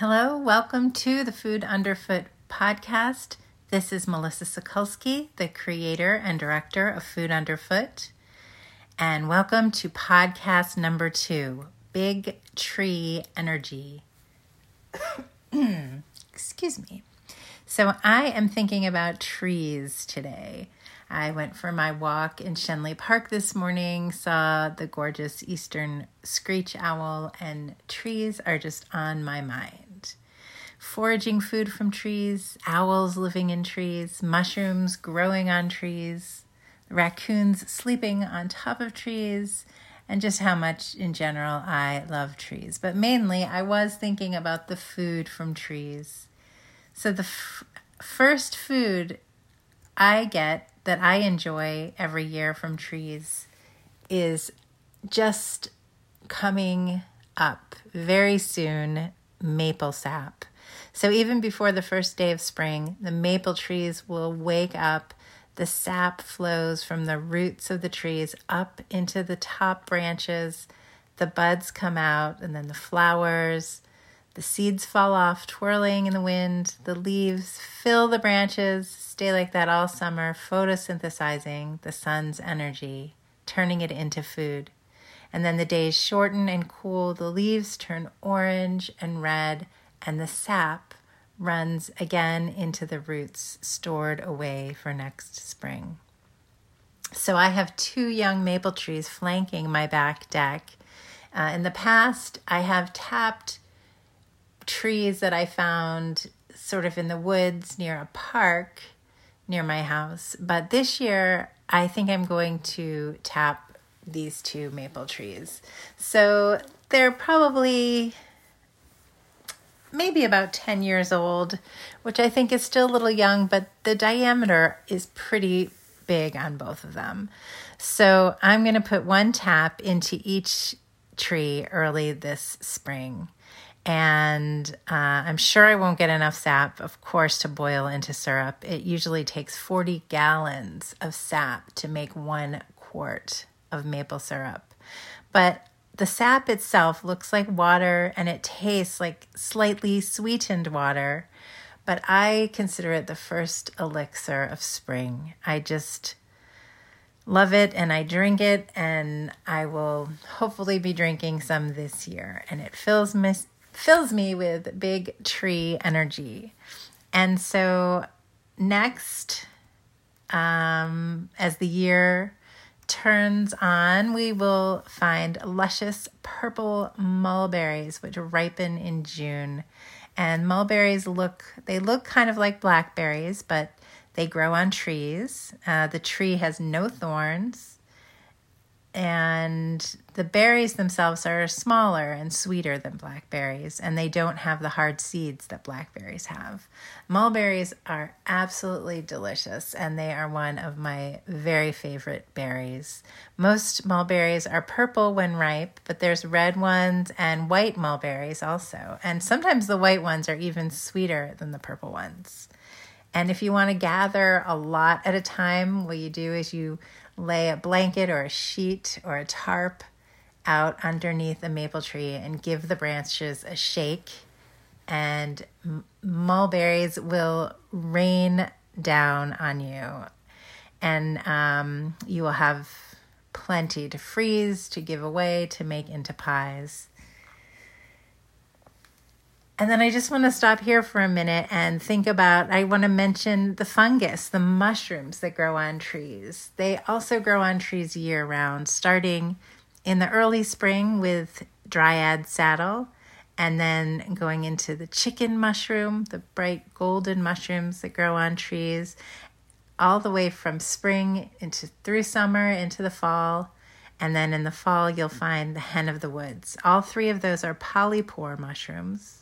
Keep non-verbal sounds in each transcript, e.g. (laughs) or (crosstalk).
Hello, welcome to the Food Underfoot podcast. This is Melissa Sokulski, the creator and director of Food Underfoot. And welcome to podcast number two Big Tree Energy. (coughs) Excuse me. So, I am thinking about trees today. I went for my walk in Schenley Park this morning, saw the gorgeous eastern screech owl, and trees are just on my mind. Foraging food from trees, owls living in trees, mushrooms growing on trees, raccoons sleeping on top of trees, and just how much in general I love trees. But mainly, I was thinking about the food from trees. So, the f- first food I get that I enjoy every year from trees is just coming up very soon maple sap. So even before the first day of spring, the maple trees will wake up. The sap flows from the roots of the trees up into the top branches. The buds come out, and then the flowers. The seeds fall off, twirling in the wind. The leaves fill the branches, stay like that all summer, photosynthesizing the sun's energy, turning it into food. And then the days shorten and cool, the leaves turn orange and red, and the sap runs again into the roots stored away for next spring. So I have two young maple trees flanking my back deck. Uh, in the past, I have tapped trees that I found sort of in the woods near a park near my house. But this year, I think I'm going to tap these two maple trees. So they're probably maybe about 10 years old, which I think is still a little young, but the diameter is pretty big on both of them. So I'm going to put one tap into each tree early this spring and uh, I'm sure I won't get enough sap, of course, to boil into syrup. It usually takes 40 gallons of sap to make one quart of maple syrup. But the sap itself looks like water and it tastes like slightly sweetened water. But I consider it the first elixir of spring. I just love it and I drink it, and I will hopefully be drinking some this year. And it fills me fills me with big tree energy. And so, next, um, as the year turns on, we will find luscious purple mulberries, which ripen in June. And mulberries look, they look kind of like blackberries, but they grow on trees. Uh, the tree has no thorns and the berries themselves are smaller and sweeter than blackberries, and they don't have the hard seeds that blackberries have. Mulberries are absolutely delicious, and they are one of my very favorite berries. Most mulberries are purple when ripe, but there's red ones and white mulberries also, and sometimes the white ones are even sweeter than the purple ones. And if you want to gather a lot at a time, what you do is you lay a blanket or a sheet or a tarp out underneath a maple tree and give the branches a shake, and mulberries will rain down on you. And um, you will have plenty to freeze, to give away, to make into pies. And then I just want to stop here for a minute and think about I want to mention the fungus, the mushrooms that grow on trees. They also grow on trees year round, starting in the early spring with dryad saddle, and then going into the chicken mushroom, the bright golden mushrooms that grow on trees, all the way from spring into through summer into the fall. And then in the fall, you'll find the hen of the woods. All three of those are polypore mushrooms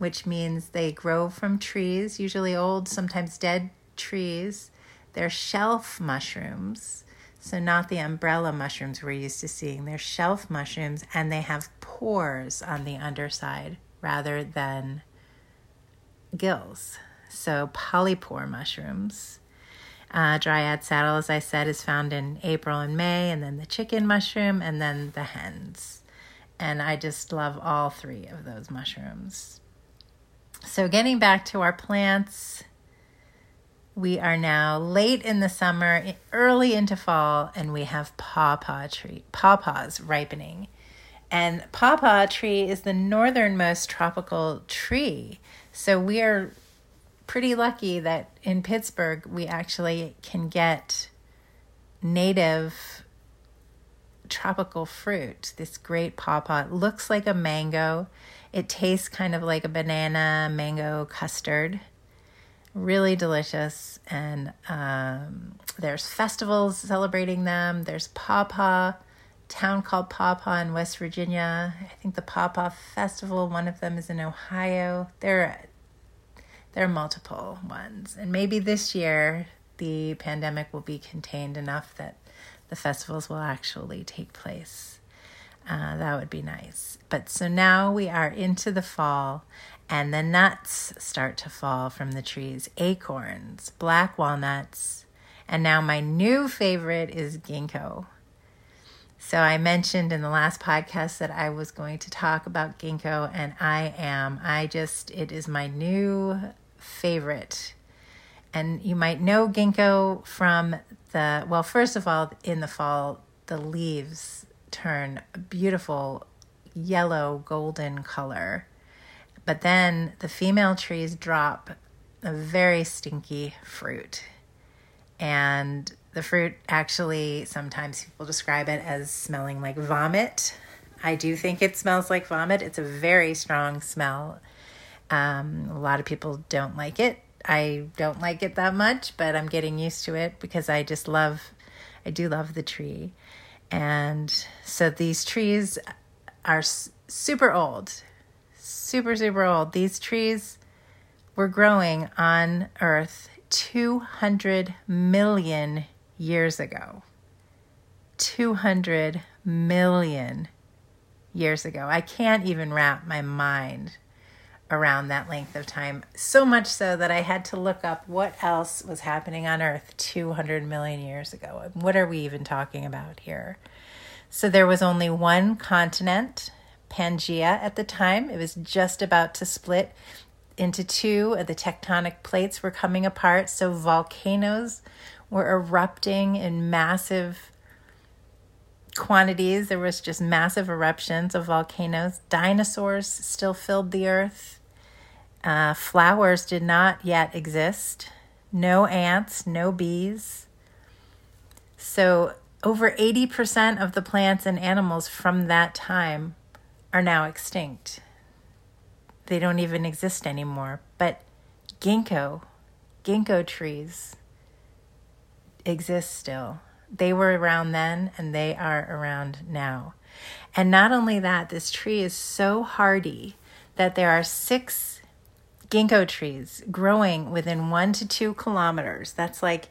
which means they grow from trees, usually old, sometimes dead trees. They're shelf mushrooms, so not the umbrella mushrooms we're used to seeing. They're shelf mushrooms, and they have pores on the underside rather than gills. So, polypore mushrooms. Uh, dryad saddle, as I said, is found in April and May, and then the chicken mushroom, and then the hens. And I just love all three of those mushrooms. So, getting back to our plants, we are now late in the summer, early into fall, and we have pawpaw tree pawpaws ripening. And pawpaw tree is the northernmost tropical tree. So we are pretty lucky that in Pittsburgh we actually can get native tropical fruit. This great pawpaw it looks like a mango. It tastes kind of like a banana mango custard. Really delicious. And um, there's festivals celebrating them. There's pawpaw town called Pawpaw in West Virginia. I think the Pawpaw Festival, one of them is in Ohio. There, there are multiple ones. And maybe this year the pandemic will be contained enough that the festivals will actually take place. Uh, that would be nice. But so now we are into the fall, and the nuts start to fall from the trees acorns, black walnuts, and now my new favorite is ginkgo. So I mentioned in the last podcast that I was going to talk about ginkgo, and I am. I just, it is my new favorite. And you might know ginkgo from the, well, first of all, in the fall, the leaves turn a beautiful yellow golden color. But then the female trees drop a very stinky fruit. And the fruit actually, sometimes people describe it as smelling like vomit. I do think it smells like vomit. It's a very strong smell. Um, a lot of people don't like it. I don't like it that much, but I'm getting used to it because I just love, I do love the tree. And so these trees are super old, super, super old. These trees were growing on Earth 200 million years ago. 200 million years ago. I can't even wrap my mind around that length of time. So much so that I had to look up what else was happening on Earth 200 million years ago. What are we even talking about here? So there was only one continent, Pangea, at the time. It was just about to split into two. The tectonic plates were coming apart, so volcanoes were erupting in massive quantities. There was just massive eruptions of volcanoes. Dinosaurs still filled the earth. Uh, flowers did not yet exist. No ants, no bees. So, over 80% of the plants and animals from that time are now extinct. They don't even exist anymore. But ginkgo, ginkgo trees, exist still. They were around then and they are around now. And not only that, this tree is so hardy that there are six ginkgo trees growing within one to two kilometers. That's like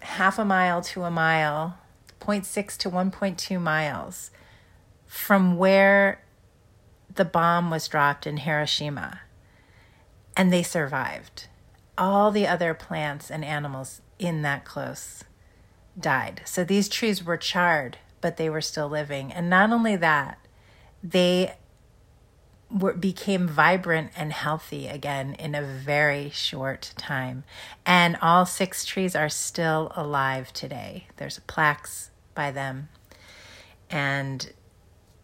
half a mile to a mile, 0.6 to 1.2 miles from where the bomb was dropped in Hiroshima. And they survived. All the other plants and animals in that close died. So these trees were charred, but they were still living. And not only that, they were, became vibrant and healthy again in a very short time. And all six trees are still alive today. There's plaques by them. And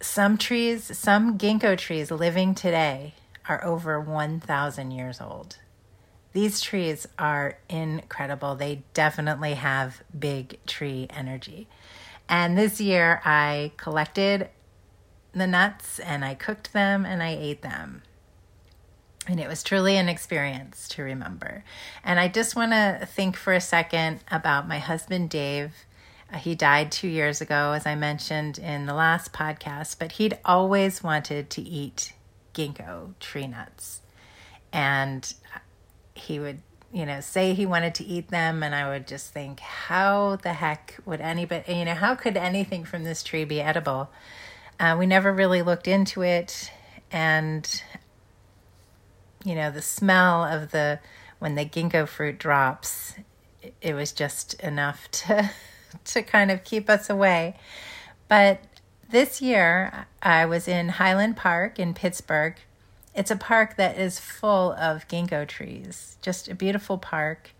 some trees, some ginkgo trees living today are over 1,000 years old. These trees are incredible. They definitely have big tree energy. And this year I collected the nuts and I cooked them and I ate them. And it was truly an experience to remember. And I just want to think for a second about my husband, Dave. Uh, he died two years ago, as I mentioned in the last podcast, but he'd always wanted to eat ginkgo tree nuts. And he would you know say he wanted to eat them and i would just think how the heck would anybody you know how could anything from this tree be edible uh, we never really looked into it and you know the smell of the when the ginkgo fruit drops it was just enough (laughs) to to kind of keep us away but this year i was in highland park in pittsburgh it's a park that is full of ginkgo trees, just a beautiful park.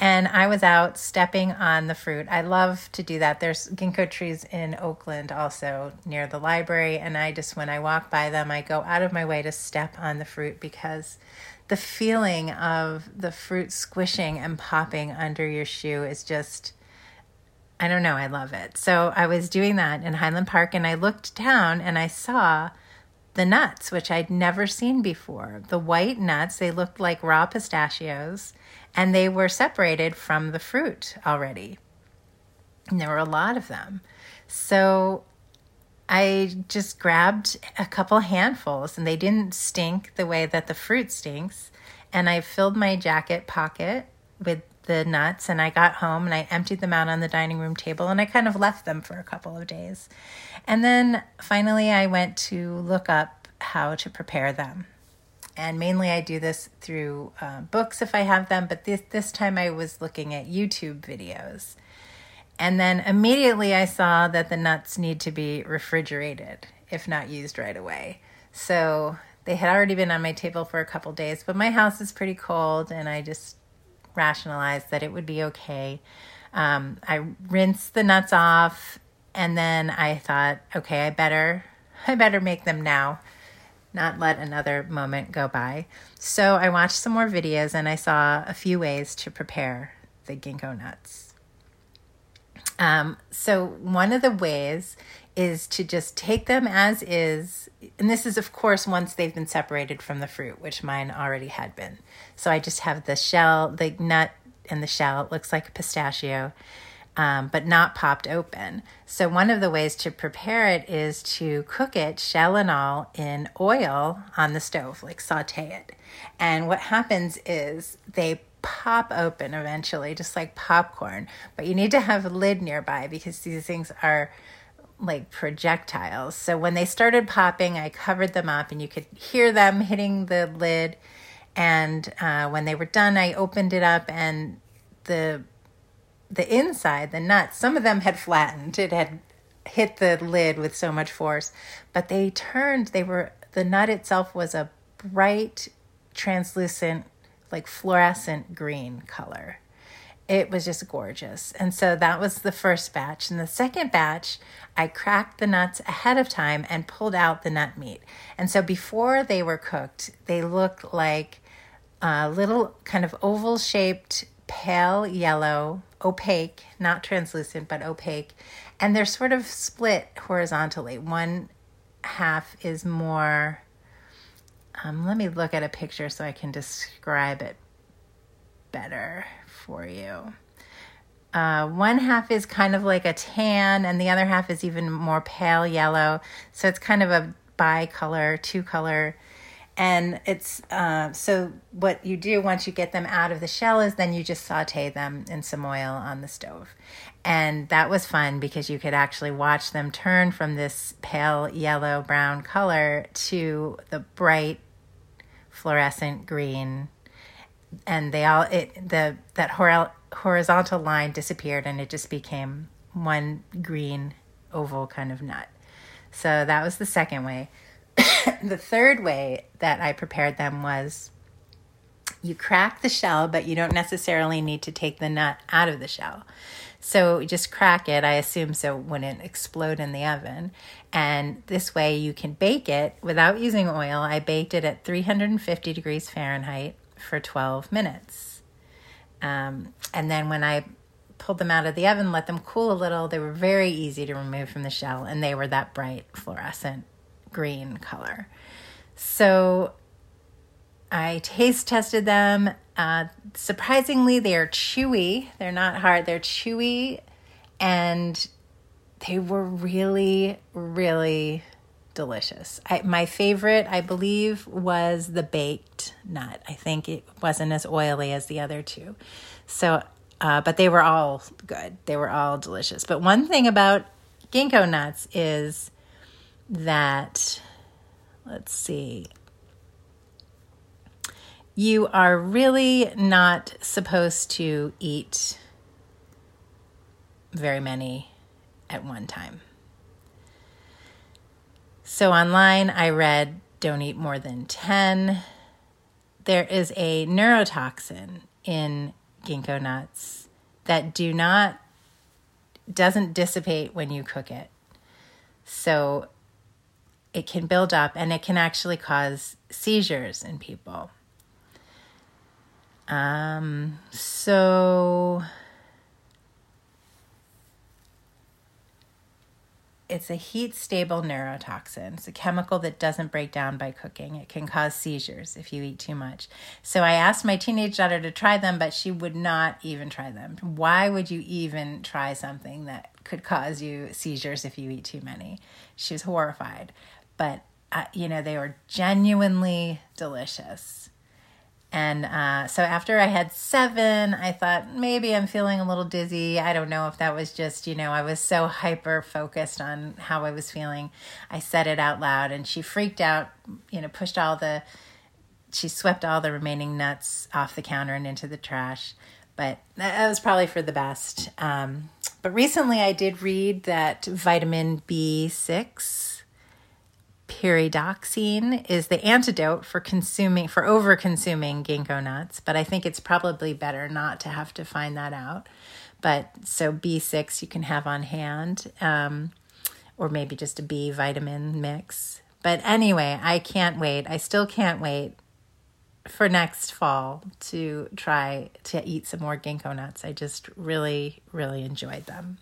And I was out stepping on the fruit. I love to do that. There's ginkgo trees in Oakland also near the library. And I just, when I walk by them, I go out of my way to step on the fruit because the feeling of the fruit squishing and popping under your shoe is just, I don't know, I love it. So I was doing that in Highland Park and I looked down and I saw the nuts, which I'd never seen before. The white nuts, they looked like raw pistachios and they were separated from the fruit already. And there were a lot of them. So I just grabbed a couple handfuls and they didn't stink the way that the fruit stinks. And I filled my jacket pocket with the nuts and I got home and I emptied them out on the dining room table and I kind of left them for a couple of days. And then finally I went to look up how to prepare them and mainly I do this through uh, books if I have them, but this this time I was looking at YouTube videos. And then immediately I saw that the nuts need to be refrigerated if not used right away. So they had already been on my table for a couple days, but my house is pretty cold and I just rationalized that it would be okay. Um, I rinsed the nuts off and then I thought, okay, I better (laughs) I better make them now not let another moment go by. So I watched some more videos and I saw a few ways to prepare the ginkgo nuts. Um, so one of the ways is to just take them as is, and this is of course once they've been separated from the fruit, which mine already had been. So I just have the shell, the nut and the shell. It looks like a pistachio um, but not popped open. So, one of the ways to prepare it is to cook it, shell and all, in oil on the stove, like saute it. And what happens is they pop open eventually, just like popcorn. But you need to have a lid nearby because these things are like projectiles. So, when they started popping, I covered them up and you could hear them hitting the lid. And uh, when they were done, I opened it up and the the inside, the nuts, some of them had flattened. It had hit the lid with so much force, but they turned, they were, the nut itself was a bright, translucent, like fluorescent green color. It was just gorgeous. And so that was the first batch. And the second batch, I cracked the nuts ahead of time and pulled out the nut meat. And so before they were cooked, they looked like a little kind of oval shaped pale yellow, opaque, not translucent, but opaque. And they're sort of split horizontally. One half is more, um, let me look at a picture so I can describe it better for you. Uh, one half is kind of like a tan, and the other half is even more pale yellow. So it's kind of a bicolor, two color and it's uh, so what you do once you get them out of the shell is then you just saute them in some oil on the stove and that was fun because you could actually watch them turn from this pale yellow brown color to the bright fluorescent green and they all it the that hor- horizontal line disappeared and it just became one green oval kind of nut so that was the second way (coughs) the third way that I prepared them was you crack the shell, but you don't necessarily need to take the nut out of the shell. So just crack it, I assume, so it wouldn't explode in the oven. And this way you can bake it without using oil. I baked it at 350 degrees Fahrenheit for 12 minutes. Um, and then when I pulled them out of the oven, let them cool a little, they were very easy to remove from the shell and they were that bright fluorescent green color. So I taste tested them. Uh, surprisingly, they are chewy. They're not hard, they're chewy. And they were really, really delicious. I, my favorite, I believe, was the baked nut. I think it wasn't as oily as the other two. So, uh, but they were all good. They were all delicious. But one thing about ginkgo nuts is that, let's see, you are really not supposed to eat very many at one time. So online, I read don't eat more than 10. There is a neurotoxin in ginkgo nuts that do not doesn't dissipate when you cook it. So it can build up and it can actually cause seizures in people. Um, so it's a heat stable neurotoxin. It's a chemical that doesn't break down by cooking. It can cause seizures if you eat too much. So I asked my teenage daughter to try them, but she would not even try them. Why would you even try something that could cause you seizures if you eat too many? She was horrified. But, uh, you know, they were genuinely delicious. And uh, so after I had seven, I thought maybe I'm feeling a little dizzy. I don't know if that was just, you know, I was so hyper focused on how I was feeling. I said it out loud and she freaked out, you know, pushed all the, she swept all the remaining nuts off the counter and into the trash. But that was probably for the best. Um, but recently I did read that vitamin B6 pyridoxine is the antidote for consuming for over consuming ginkgo nuts but i think it's probably better not to have to find that out. But so b6 you can have on hand um, or maybe just a b vitamin mix. But anyway i can't wait. I still can't wait for next fall to try to eat some more ginkgo nuts. I just really really enjoyed them.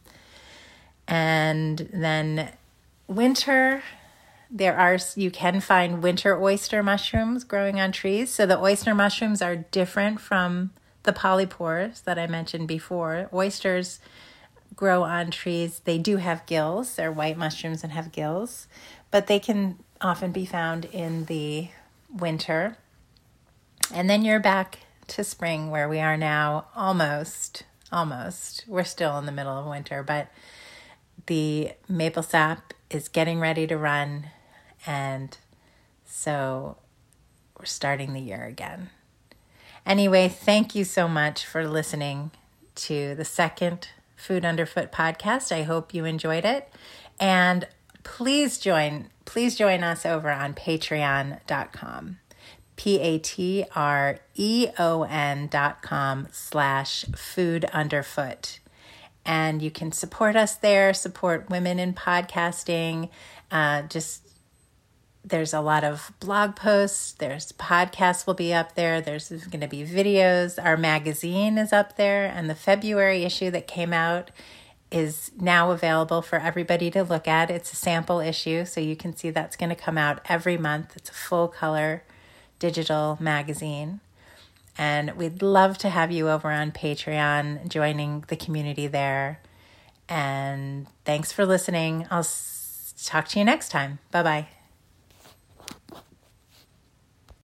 And then winter there are you can find winter oyster mushrooms growing on trees. So the oyster mushrooms are different from the polypores that I mentioned before. Oysters grow on trees. They do have gills. They're white mushrooms and have gills, but they can often be found in the winter. And then you're back to spring where we are now almost almost. We're still in the middle of winter, but the maple sap is getting ready to run and so we're starting the year again. Anyway, thank you so much for listening to the second Food Underfoot podcast. I hope you enjoyed it. And please join please join us over on patreon.com. P A T R E O N dot com slash food underfoot. And you can support us there, support women in podcasting, uh, just there's a lot of blog posts there's podcasts will be up there there's going to be videos. Our magazine is up there and the february issue that came out is now available for everybody to look at. It's a sample issue so you can see that's going to come out every month. It's a full color digital magazine. And we'd love to have you over on patreon joining the community there. And thanks for listening. I'll talk to you next time. Bye bye